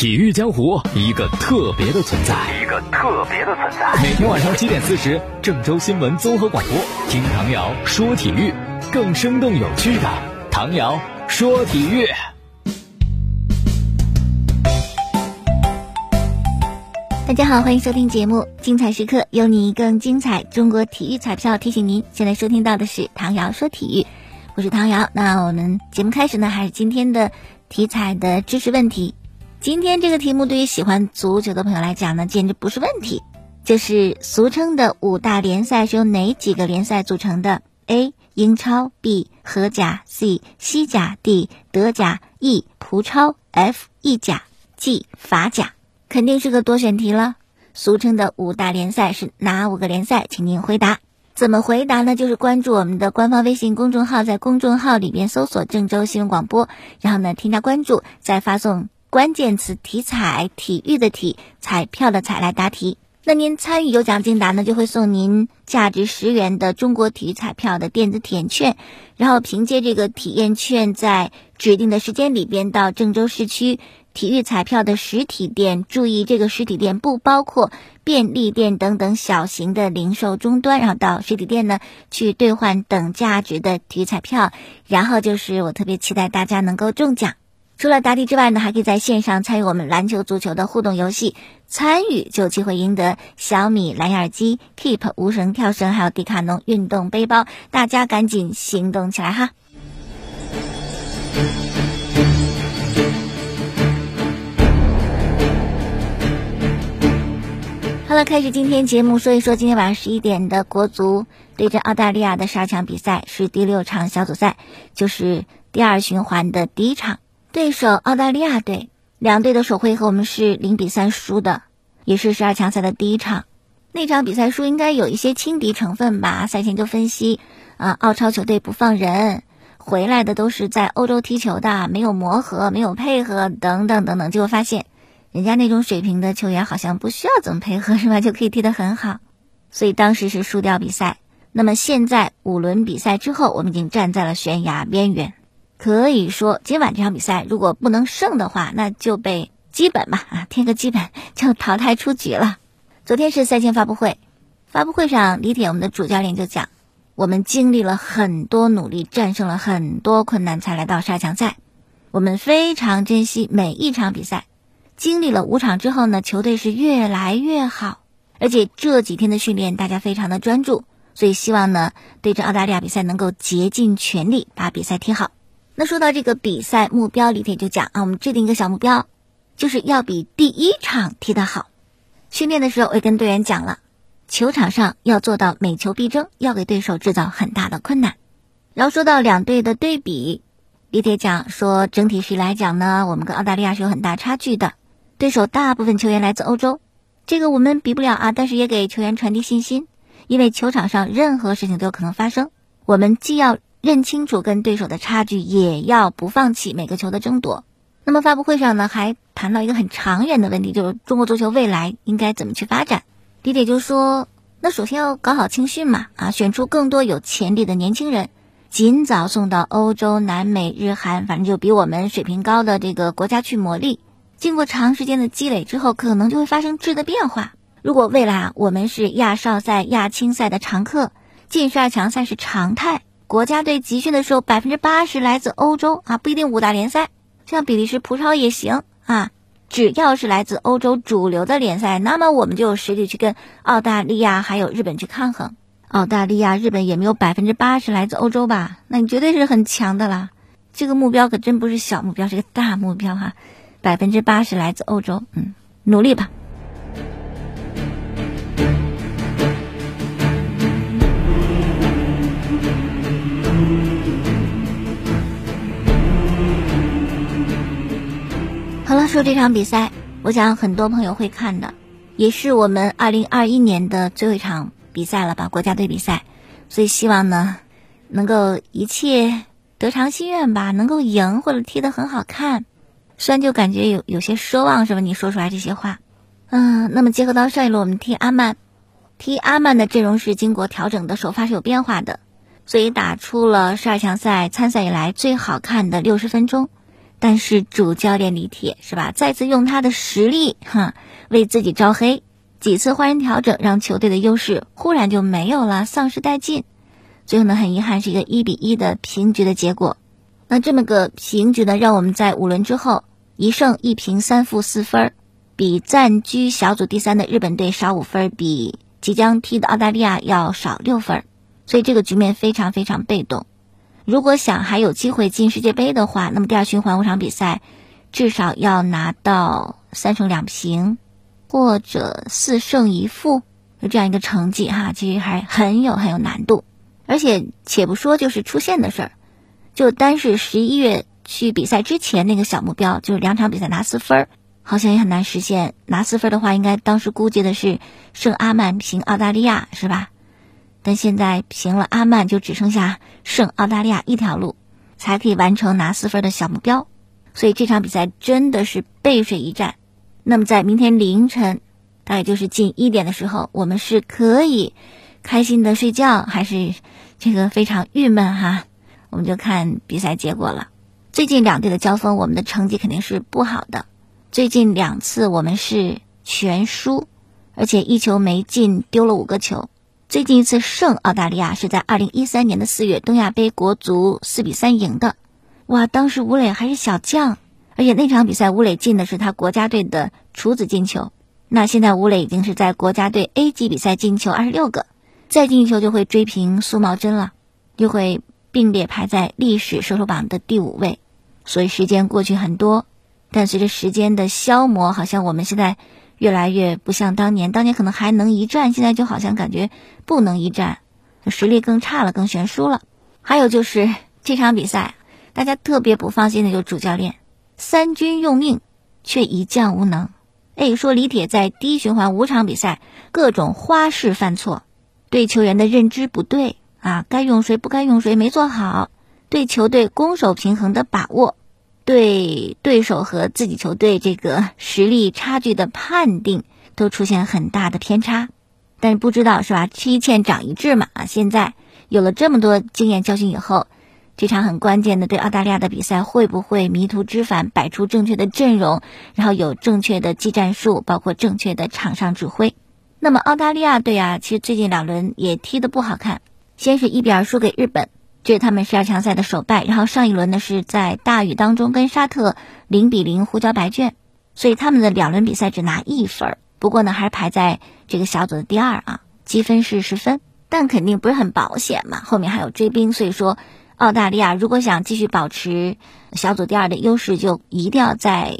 体育江湖一个特别的存在，一个特别的存在。每天晚上七点四十，郑州新闻综合广播，听唐瑶说体育，更生动有趣的唐瑶说体育。大家好，欢迎收听节目，精彩时刻有你更精彩。中国体育彩票提醒您，现在收听到的是唐瑶说体育，我是唐瑶。那我们节目开始呢，还是今天的体彩的知识问题。今天这个题目对于喜欢足球的朋友来讲呢，简直不是问题。就是俗称的五大联赛是由哪几个联赛组成的？A. 英超 B. 荷甲 C. 西甲 D. 德甲 E. 葡超 F. 意甲 G. 法甲，肯定是个多选题了。俗称的五大联赛是哪五个联赛？请您回答。怎么回答呢？就是关注我们的官方微信公众号，在公众号里边搜索“郑州新闻广播”，然后呢添加关注，再发送。关键词体彩，体育的体，彩票的彩来答题。那您参与有奖竞答呢，就会送您价值十元的中国体育彩票的电子体验券。然后凭借这个体验券，在指定的时间里边到郑州市区体育彩票的实体店，注意这个实体店不包括便利店等等小型的零售终端，然后到实体店呢去兑换等价值的体育彩票。然后就是我特别期待大家能够中奖。除了答题之外呢，还可以在线上参与我们篮球、足球的互动游戏，参与就有机会赢得小米蓝牙耳机、Keep 无绳跳绳，还有迪卡侬运动背包。大家赶紧行动起来哈！好了，开始今天节目，说一说今天晚上十一点的国足对阵澳大利亚的十二强比赛，是第六场小组赛，就是第二循环的第一场。对手澳大利亚队，两队的首回合我们是零比三输的，也是十二强赛的第一场。那场比赛输应该有一些轻敌成分吧？赛前就分析，啊，澳超球队不放人，回来的都是在欧洲踢球的，没有磨合，没有配合，等等等等。结果发现，人家那种水平的球员好像不需要怎么配合，是吧？就可以踢得很好。所以当时是输掉比赛。那么现在五轮比赛之后，我们已经站在了悬崖边缘。可以说，今晚这场比赛如果不能胜的话，那就被基本嘛啊，添个基本就淘汰出局了。昨天是赛前发布会，发布会上李铁我们的主教练就讲，我们经历了很多努力，战胜了很多困难，才来到十二强赛。我们非常珍惜每一场比赛。经历了五场之后呢，球队是越来越好，而且这几天的训练大家非常的专注，所以希望呢对阵澳大利亚比赛能够竭尽全力把比赛踢好。那说到这个比赛目标，李铁就讲啊，我们制定一个小目标，就是要比第一场踢得好。训练的时候，我也跟队员讲了，球场上要做到每球必争，要给对手制造很大的困难。然后说到两队的对比，李铁讲说，整体实力来讲呢，我们跟澳大利亚是有很大差距的。对手大部分球员来自欧洲，这个我们比不了啊，但是也给球员传递信心，因为球场上任何事情都有可能发生，我们既要。认清楚跟对手的差距，也要不放弃每个球的争夺。那么发布会上呢，还谈到一个很长远的问题，就是中国足球未来应该怎么去发展。李铁就说：“那首先要搞好青训嘛，啊，选出更多有潜力的年轻人，尽早送到欧洲、南美、日韩，反正就比我们水平高的这个国家去磨砺。经过长时间的积累之后，可能就会发生质的变化。如果未来啊，我们是亚少赛、亚青赛的常客，进十二强赛是常态。”国家队集训的时候，百分之八十来自欧洲啊，不一定五大联赛，像比利时葡超也行啊。只要是来自欧洲主流的联赛，那么我们就有实力去跟澳大利亚还有日本去抗衡。澳大利亚、日本也没有百分之八十来自欧洲吧？那你绝对是很强的啦。这个目标可真不是小目标，是个大目标哈。百分之八十来自欧洲，嗯，努力吧。好了，说这场比赛，我想很多朋友会看的，也是我们二零二一年的最后一场比赛了吧？国家队比赛，所以希望呢，能够一切得偿心愿吧，能够赢或者踢得很好看。虽然就感觉有有些奢望，是吧？你说出来这些话，嗯，那么结合到上一轮我们踢阿曼，踢阿曼的阵容是经过调整的，首发是有变化的，所以打出了十二强赛参赛以来最好看的六十分钟。但是主教练李铁是吧，再次用他的实力哈为自己招黑，几次换人调整，让球队的优势忽然就没有了，丧失殆尽。最后呢，很遗憾是一个一比一的平局的结果。那这么个平局呢，让我们在五轮之后一胜一平三负四分，比暂居小组第三的日本队少五分，比即将踢的澳大利亚要少六分，所以这个局面非常非常被动。如果想还有机会进世界杯的话，那么第二循环五场比赛至少要拿到三胜两平或者四胜一负有这样一个成绩哈，其实还很有很有难度。而且，且不说就是出线的事儿，就单是十一月去比赛之前那个小目标，就是两场比赛拿四分儿，好像也很难实现。拿四分的话，应该当时估计的是胜阿曼平澳大利亚，是吧？但现在平了阿曼，就只剩下胜澳大利亚一条路，才可以完成拿四分的小目标。所以这场比赛真的是背水一战。那么在明天凌晨，大概就是近一点的时候，我们是可以开心的睡觉，还是？这个非常郁闷哈，我们就看比赛结果了。最近两队的交锋，我们的成绩肯定是不好的。最近两次我们是全输，而且一球没进，丢了五个球。最近一次胜澳大利亚是在二零一三年的四月东亚杯国足四比三赢的。哇，当时吴磊还是小将，而且那场比赛吴磊进的是他国家队的处子进球。那现在吴磊已经是在国家队 A 级比赛进球二十六个。再进球就会追平苏茂贞了，就会并列排在历史射手榜的第五位。所以时间过去很多，但随着时间的消磨，好像我们现在越来越不像当年。当年可能还能一战，现在就好像感觉不能一战，实力更差了，更悬殊了。还有就是这场比赛，大家特别不放心的就是主教练，三军用命却一将无能。哎，说李铁在第一循环五场比赛各种花式犯错。对球员的认知不对啊，该用谁不该用谁没做好，对球队攻守平衡的把握，对对手和自己球队这个实力差距的判定都出现很大的偏差。但是不知道是吧？吃一堑长一智嘛啊！现在有了这么多经验教训以后，这场很关键的对澳大利亚的比赛会不会迷途知返，摆出正确的阵容，然后有正确的技战术，包括正确的场上指挥？那么澳大利亚队啊，其实最近两轮也踢得不好看。先是一比二输给日本，这是他们十二强赛的首败。然后上一轮呢是在大雨当中跟沙特零比零胡交白卷，所以他们的两轮比赛只拿一分。不过呢，还是排在这个小组的第二啊，积分是十分，但肯定不是很保险嘛。后面还有追兵，所以说澳大利亚如果想继续保持小组第二的优势，就一定要在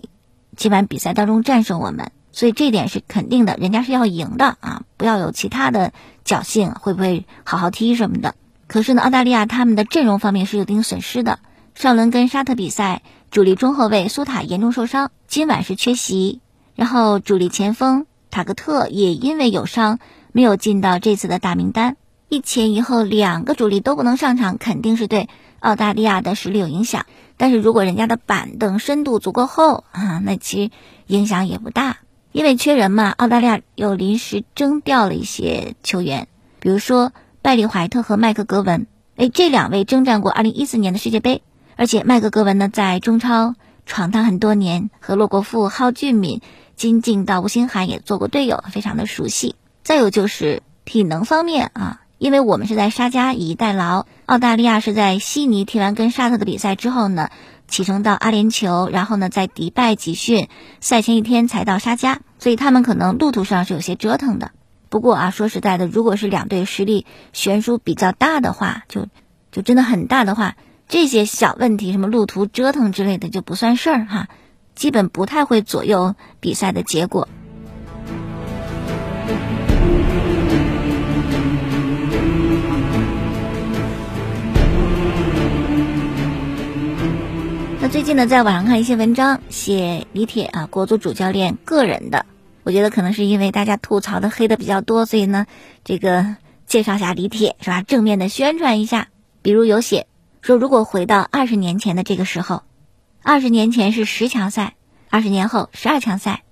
今晚比赛当中战胜我们。所以这点是肯定的，人家是要赢的啊！不要有其他的侥幸，会不会好好踢什么的？可是呢，澳大利亚他们的阵容方面是有一定损失的。上轮跟沙特比赛，主力中后卫苏塔严重受伤，今晚是缺席。然后主力前锋塔格特也因为有伤，没有进到这次的大名单。一前一后两个主力都不能上场，肯定是对澳大利亚的实力有影响。但是如果人家的板凳深度足够厚啊，那其实影响也不大。因为缺人嘛，澳大利亚又临时征调了一些球员，比如说拜利怀特和麦克格文。哎，这两位征战过2014年的世界杯，而且麦克格文呢在中超闯荡很多年，和洛国富、蒿俊闵、金敬道、吴兴涵也做过队友，非常的熟悉。再有就是体能方面啊，因为我们是在沙加以逸待劳，澳大利亚是在悉尼踢完跟沙特的比赛之后呢。启程到阿联酋，然后呢，在迪拜集训，赛前一天才到沙加，所以他们可能路途上是有些折腾的。不过啊，说实在的，如果是两队实力悬殊比较大的话，就就真的很大的话，这些小问题，什么路途折腾之类的就不算事儿哈，基本不太会左右比赛的结果。那最近呢，在网上看一些文章，写李铁啊，国足主教练个人的。我觉得可能是因为大家吐槽的黑的比较多，所以呢，这个介绍下李铁是吧？正面的宣传一下。比如有写说，如果回到二十年前的这个时候，二十年前是十强赛，二十年后十二强赛。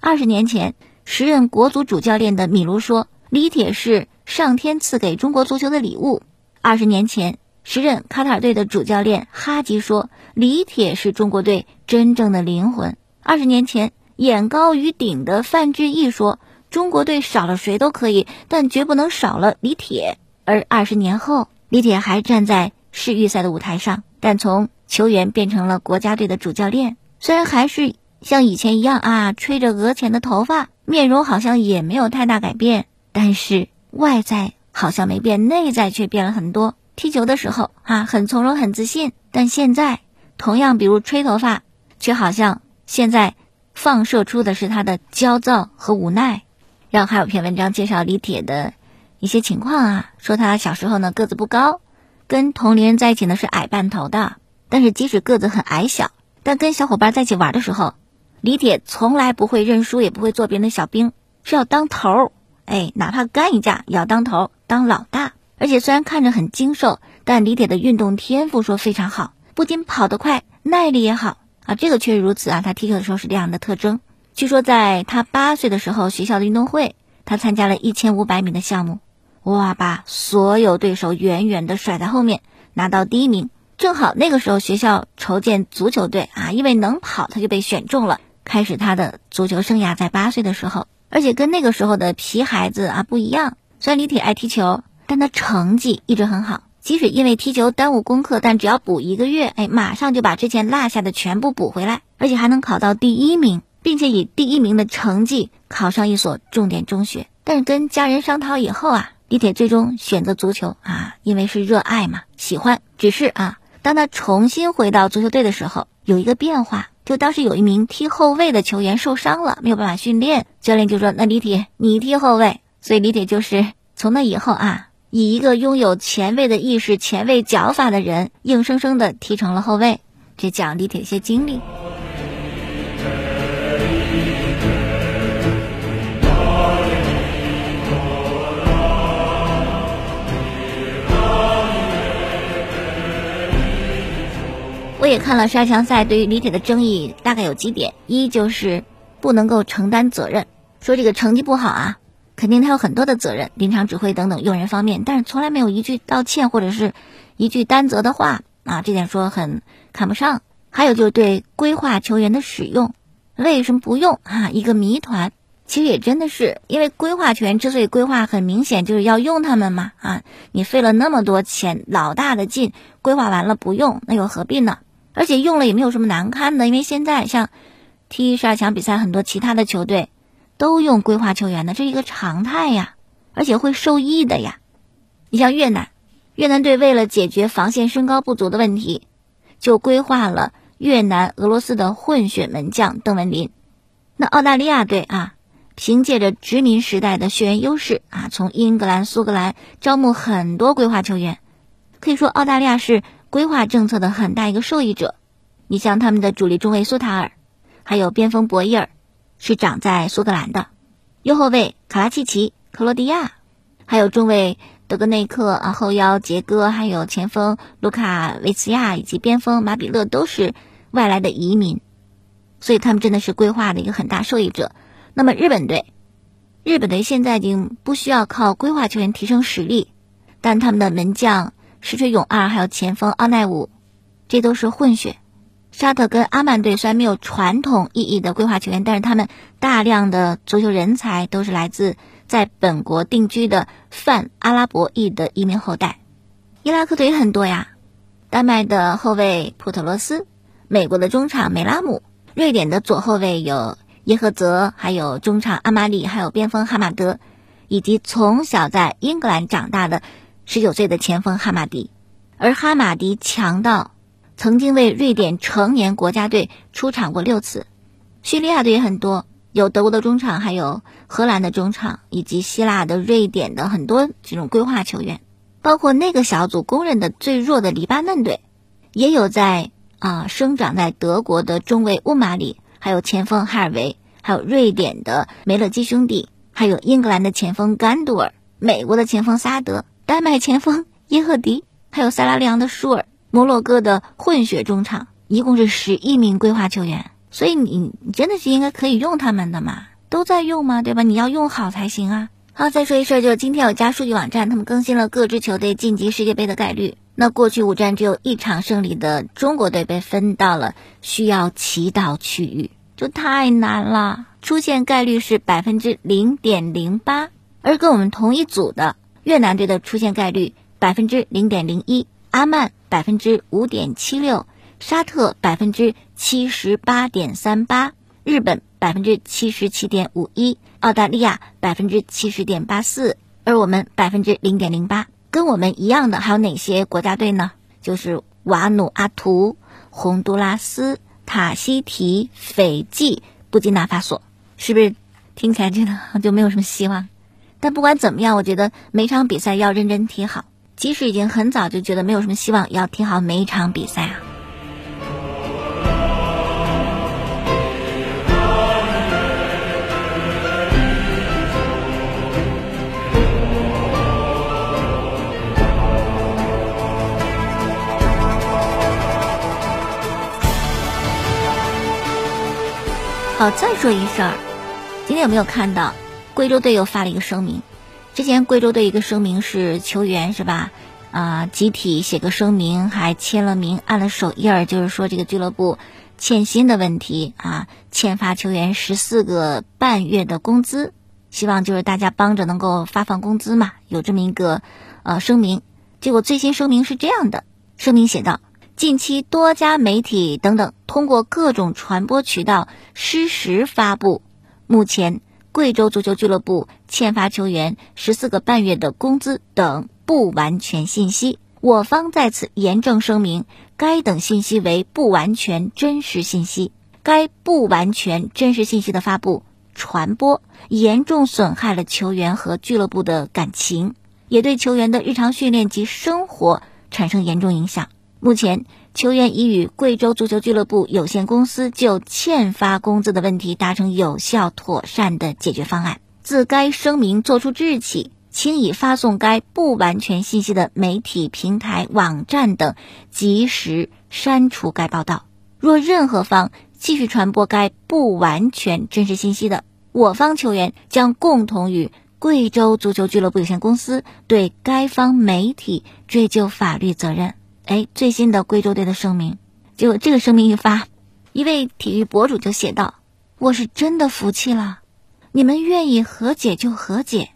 二十年前，时任国足主教练的米卢说，李铁是上天赐给中国足球的礼物。二十年前。时任卡塔尔队的主教练哈吉说：“李铁是中国队真正的灵魂。”二十年前，眼高于顶的范志毅说：“中国队少了谁都可以，但绝不能少了李铁。”而二十年后，李铁还站在世预赛的舞台上，但从球员变成了国家队的主教练。虽然还是像以前一样啊，吹着额前的头发，面容好像也没有太大改变，但是外在好像没变，内在却变了很多。踢球的时候啊，很从容，很自信，但现在同样，比如吹头发，却好像。现在放射出的是他的焦躁和无奈。然后还有篇文章介绍李铁的一些情况啊，说他小时候呢个子不高，跟同龄人在一起呢是矮半头的。但是即使个子很矮小，但跟小伙伴在一起玩的时候，李铁从来不会认输，也不会做别人的小兵，是要当头儿。哎，哪怕干一架也要当头当老大。而且虽然看着很精瘦，但李铁的运动天赋说非常好，不仅跑得快，耐力也好。啊，这个确实如此啊！他踢球的时候是这样的特征。据说在他八岁的时候，学校的运动会，他参加了一千五百米的项目，哇，把所有对手远远的甩在后面，拿到第一名。正好那个时候学校筹建足球队啊，因为能跑，他就被选中了，开始他的足球生涯。在八岁的时候，而且跟那个时候的皮孩子啊不一样。虽然李铁爱踢球，但他成绩一直很好。即使因为踢球耽误功课，但只要补一个月，哎，马上就把之前落下的全部补回来，而且还能考到第一名，并且以第一名的成绩考上一所重点中学。但是跟家人商讨以后啊，李铁最终选择足球啊，因为是热爱嘛，喜欢。只是啊，当他重新回到足球队的时候，有一个变化，就当时有一名踢后卫的球员受伤了，没有办法训练，教练就说：“那李铁你踢后卫。”所以李铁就是从那以后啊。以一个拥有前卫的意识、前卫脚法的人，硬生生的踢成了后卫。这讲李铁一些经历。我也看了十二强赛，对于李铁的争议大概有几点：一就是不能够承担责任，说这个成绩不好啊。肯定他有很多的责任，临场指挥等等用人方面，但是从来没有一句道歉或者是一句担责的话啊，这点说很看不上。还有就是对规划球员的使用，为什么不用啊？一个谜团。其实也真的是因为规划球员之所以规划，很明显就是要用他们嘛啊！你费了那么多钱，老大的劲，规划完了不用，那又何必呢？而且用了也没有什么难堪的，因为现在像踢十二强比赛，很多其他的球队。都用规划球员的，这是一个常态呀，而且会受益的呀。你像越南，越南队为了解决防线身高不足的问题，就规划了越南俄罗斯的混血门将邓文林。那澳大利亚队啊，凭借着殖民时代的血缘优势啊，从英格兰、苏格兰招募很多规划球员，可以说澳大利亚是规划政策的很大一个受益者。你像他们的主力中卫苏塔尔，还有边锋博伊尔。是长在苏格兰的，右后卫卡拉契奇、克罗地亚，还有中卫德格内克啊，后腰杰戈，还有前锋卢卡维茨亚以及边锋马比勒都是外来的移民，所以他们真的是规划的一个很大受益者。那么日本队，日本队现在已经不需要靠规划球员提升实力，但他们的门将石锤勇二还有前锋奥奈武，这都是混血。沙特跟阿曼队虽然没有传统意义的规划球员，但是他们大量的足球人才都是来自在本国定居的泛阿拉伯裔的移民后代。伊拉克队也很多呀，丹麦的后卫普特罗斯，美国的中场梅拉姆，瑞典的左后卫有耶赫泽，还有中场阿马里，还有边锋哈马德，以及从小在英格兰长大的十九岁的前锋哈马迪，而哈马迪强到。曾经为瑞典成年国家队出场过六次，叙利亚队也很多，有德国的中场，还有荷兰的中场，以及希腊的、瑞典的很多这种规划球员，包括那个小组公认的最弱的黎巴嫩队，也有在啊生长在德国的中卫乌马里，还有前锋哈尔维，还有瑞典的梅勒基兄弟，还有英格兰的前锋甘杜尔，美国的前锋萨德，丹麦前锋耶赫迪，还有塞拉利昂的舒尔。摩洛哥的混血中场一共是十一名规划球员，所以你你真的是应该可以用他们的嘛？都在用吗？对吧？你要用好才行啊。好，再说一事儿，就是今天有家数据网站，他们更新了各支球队晋级世界杯的概率。那过去五战只有一场胜利的中国队被分到了需要祈祷区域，就太难了，出现概率是百分之零点零八。而跟我们同一组的越南队的出现概率百分之零点零一，阿曼百分之五点七六，沙特百分之七十八点三八，日本百分之七十七点五一，澳大利亚百分之七十点八四，而我们百分之零点零八。跟我们一样的还有哪些国家队呢？就是瓦努阿图、洪都拉斯、塔希提、斐济、布基纳法索，是不是听起来真的就没有什么希望？但不管怎么样，我觉得每场比赛要认真踢好，即使已经很早就觉得没有什么希望，要踢好每一场比赛啊。好，再说一事儿，今天有没有看到贵州队又发了一个声明？之前贵州的一个声明是球员是吧？啊，集体写个声明，还签了名，按了手印儿，就是说这个俱乐部欠薪的问题啊，欠发球员十四个半月的工资，希望就是大家帮着能够发放工资嘛，有这么一个呃声明。结果最新声明是这样的，声明写道。近期多家媒体等等通过各种传播渠道失实发布，目前贵州足球俱乐部欠发球员十四个半月的工资等不完全信息。我方在此严正声明，该等信息为不完全真实信息。该不完全真实信息的发布、传播，严重损害了球员和俱乐部的感情，也对球员的日常训练及生活产生严重影响。目前，球员已与贵州足球俱乐部有限公司就欠发工资的问题达成有效妥善的解决方案。自该声明作出之日起，请已发送该不完全信息的媒体平台、网站等及时删除该报道。若任何方继续传播该不完全真实信息的，我方球员将共同与贵州足球俱乐部有限公司对该方媒体追究法律责任。哎，最新的贵州队的声明，结果这个声明一发，一位体育博主就写道：“我是真的服气了，你们愿意和解就和解，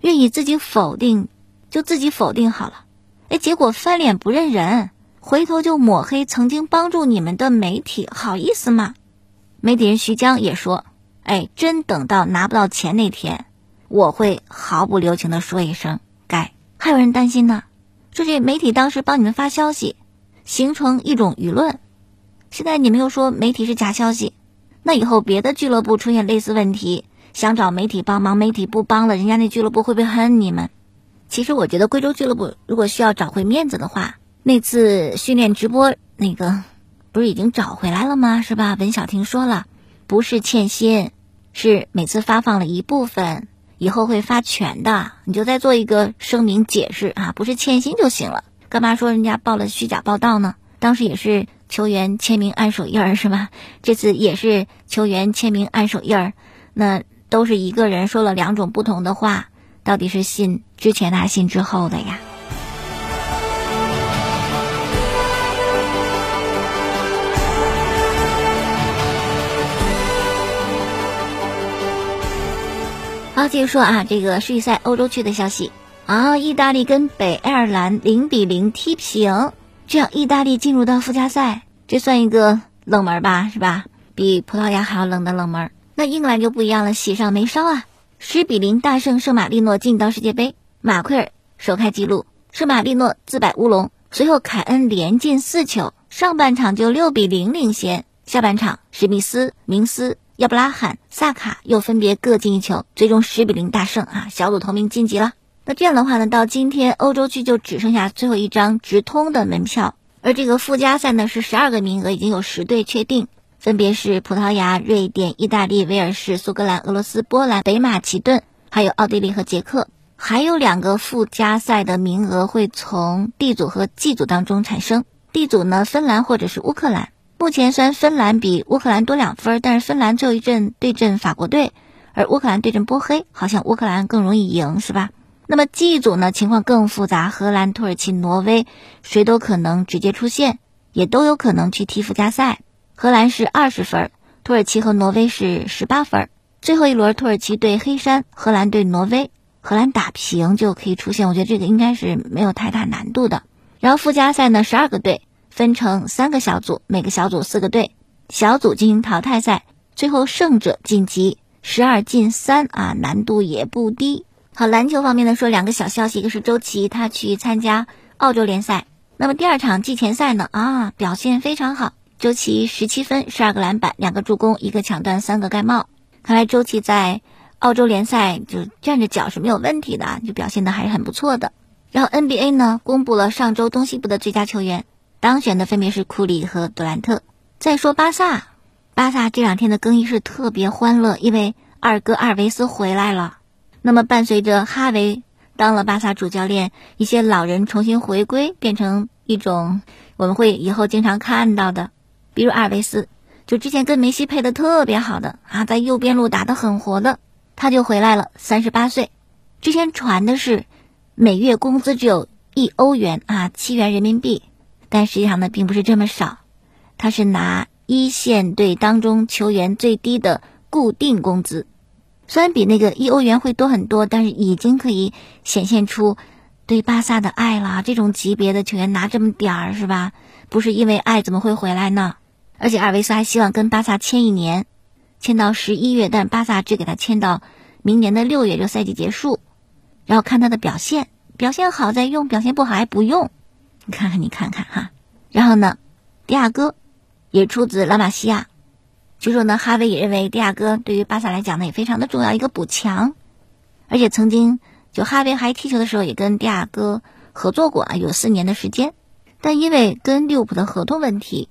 愿意自己否定就自己否定好了。哎，结果翻脸不认人，回头就抹黑曾经帮助你们的媒体，好意思吗？”媒体人徐江也说：“哎，真等到拿不到钱那天，我会毫不留情的说一声该。”还有人担心呢。说这媒体当时帮你们发消息，形成一种舆论。现在你们又说媒体是假消息，那以后别的俱乐部出现类似问题，想找媒体帮忙，媒体不帮了，人家那俱乐部会不会恨你们？其实我觉得贵州俱乐部如果需要找回面子的话，那次训练直播那个不是已经找回来了吗？是吧？文小婷说了，不是欠薪，是每次发放了一部分。以后会发全的，你就再做一个声明解释啊，不是欠薪就行了，干嘛说人家报了虚假报道呢？当时也是球员签名按手印儿是吧？这次也是球员签名按手印儿，那都是一个人说了两种不同的话，到底是信之前的还是信之后的呀？好，继续说啊，这个世预赛欧洲区的消息啊，意大利跟北爱尔兰零比零踢平，这样意大利进入到附加赛，这算一个冷门吧，是吧？比葡萄牙还要冷的冷门。那英格兰就不一样了，喜上眉梢啊，十比零大胜圣马力诺，进到世界杯。马奎尔首开纪录，圣马力诺自摆乌龙，随后凯恩连进四球，上半场就六比零领先，下半场史密斯、明斯。亚布拉罕、萨卡又分别各进一球，最终十比零大胜啊！小组头名晋级了。那这样的话呢，到今天欧洲区就只剩下最后一张直通的门票，而这个附加赛呢是十二个名额，已经有十队确定，分别是葡萄牙、瑞典、意大利、威尔士、苏格兰、俄罗斯、波兰、北马其顿，还有奥地利和捷克。还有两个附加赛的名额会从 D 组和 G 组当中产生。D 组呢，芬兰或者是乌克兰。目前虽然芬兰比乌克兰多两分，但是芬兰最后一阵对阵法国队，而乌克兰对阵波黑，好像乌克兰更容易赢，是吧？那么 G 组呢，情况更复杂，荷兰、土耳其、挪威谁都可能直接出线，也都有可能去踢附加赛。荷兰是二十分，土耳其和挪威是十八分。最后一轮，土耳其对黑山，荷兰对挪威，荷兰打平就可以出现。我觉得这个应该是没有太大难度的。然后附加赛呢，十二个队分成三个小组，每个小组四个队，小组进行淘汰赛，最后胜者晋级，十二进三啊，难度也不低。好，篮球方面呢，说两个小消息，一个是周琦他去参加澳洲联赛，那么第二场季前赛呢啊，表现非常好。周琦十七分、十二个篮板、两个助攻、一个抢断、三个盖帽。看来周琦在澳洲联赛就站着脚是没有问题的啊，就表现的还是很不错的。然后 NBA 呢公布了上周东西部的最佳球员，当选的分别是库里和杜兰特。再说巴萨，巴萨这两天的更衣室特别欢乐，因为二哥阿尔维斯回来了。那么伴随着哈维当了巴萨主教练，一些老人重新回归，变成一种我们会以后经常看到的。比如阿尔维斯，就之前跟梅西配的特别好的啊，在右边路打得很活的，他就回来了，三十八岁。之前传的是每月工资只有一欧元啊，七元人民币，但实际上呢，并不是这么少，他是拿一线队当中球员最低的固定工资，虽然比那个一欧元会多很多，但是已经可以显现出对巴萨的爱了。这种级别的球员拿这么点儿是吧？不是因为爱，怎么会回来呢？而且阿尔维斯还希望跟巴萨签一年，签到十一月，但巴萨只给他签到明年的六月，就赛季结束，然后看他的表现，表现好再用，表现不好还不用。你看看，你看看哈。然后呢，迪亚哥也出自拉玛西亚，据说呢，哈维也认为迪亚哥对于巴萨来讲呢也非常的重要，一个补强。而且曾经就哈维还踢球的时候也跟迪亚哥合作过啊，有四年的时间，但因为跟利物浦的合同问题。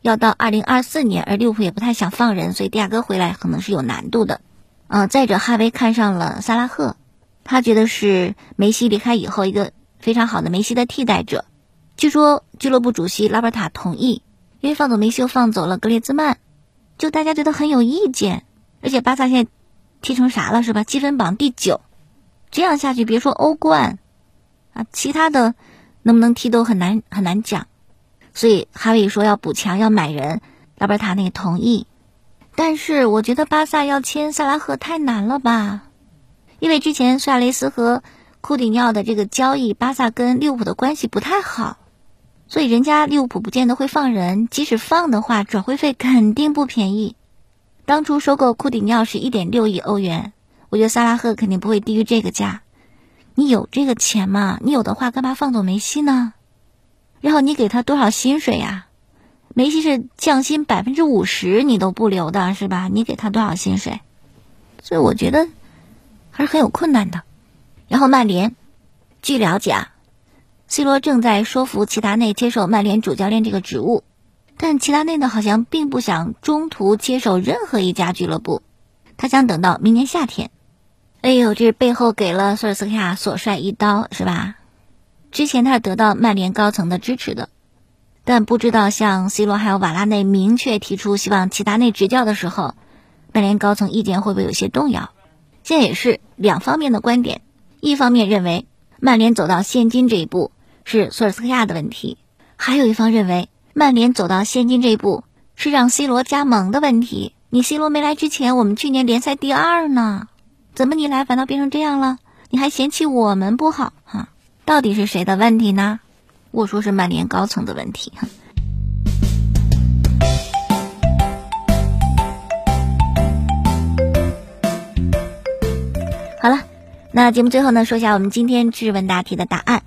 要到二零二四年，而利物浦也不太想放人，所以迪亚哥回来可能是有难度的。嗯，再者，哈维看上了萨拉赫，他觉得是梅西离开以后一个非常好的梅西的替代者。据说俱乐部主席拉波塔同意，因为放走梅西又放走了格列兹曼，就大家觉得很有意见。而且巴萨现在踢成啥了是吧？积分榜第九，这样下去别说欧冠啊，其他的能不能踢都很难很难讲。所以哈维说要补强要买人，拉贝塔那个同意，但是我觉得巴萨要签萨拉赫太难了吧？因为之前苏亚雷斯和库蒂尼奥的这个交易，巴萨跟利物浦的关系不太好，所以人家利物浦不见得会放人，即使放的话，转会费肯定不便宜。当初收购库蒂尼奥是一点六亿欧元，我觉得萨拉赫肯定不会低于这个价。你有这个钱吗？你有的话，干嘛放走梅西呢？然后你给他多少薪水呀？梅西是降薪百分之五十，你都不留的是吧？你给他多少薪水？所以我觉得还是很有困难的。然后曼联，据了解啊，C 罗正在说服齐达内接受曼联主教练这个职务，但齐达内呢好像并不想中途接手任何一家俱乐部，他想等到明年夏天。哎呦，这背后给了索尔斯克亚所帅一刀是吧？之前他是得到曼联高层的支持的，但不知道像 C 罗还有瓦拉内明确提出希望齐达内执教的时候，曼联高层意见会不会有些动摇？现在也是两方面的观点，一方面认为曼联走到现今这一步是索尔斯克亚的问题，还有一方认为曼联走到现今这一步是让 C 罗加盟的问题。你 C 罗没来之前，我们去年联赛第二呢，怎么你来反倒变成这样了？你还嫌弃我们不好哈？到底是谁的问题呢？我说是曼联高层的问题。好了，那节目最后呢，说一下我们今天质问大题的答案。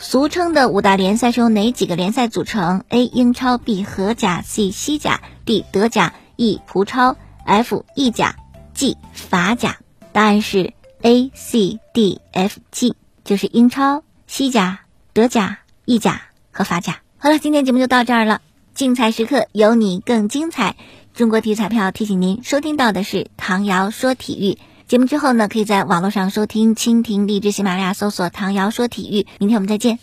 俗称的五大联赛是由哪几个联赛组成？A. 英超 B. 荷甲 C. 西甲 D. 德甲 E. 葡超 F. 意甲 G. 法甲。答案是 A、C、D、F、G，就是英超。西甲、德甲、意甲和法甲。好了，今天节目就到这儿了。精彩时刻有你更精彩。中国体育彩票提醒您，收听到的是唐瑶说体育节目之后呢，可以在网络上收听蜻蜓、荔枝、喜马拉雅搜索“唐瑶说体育”。明天我们再见。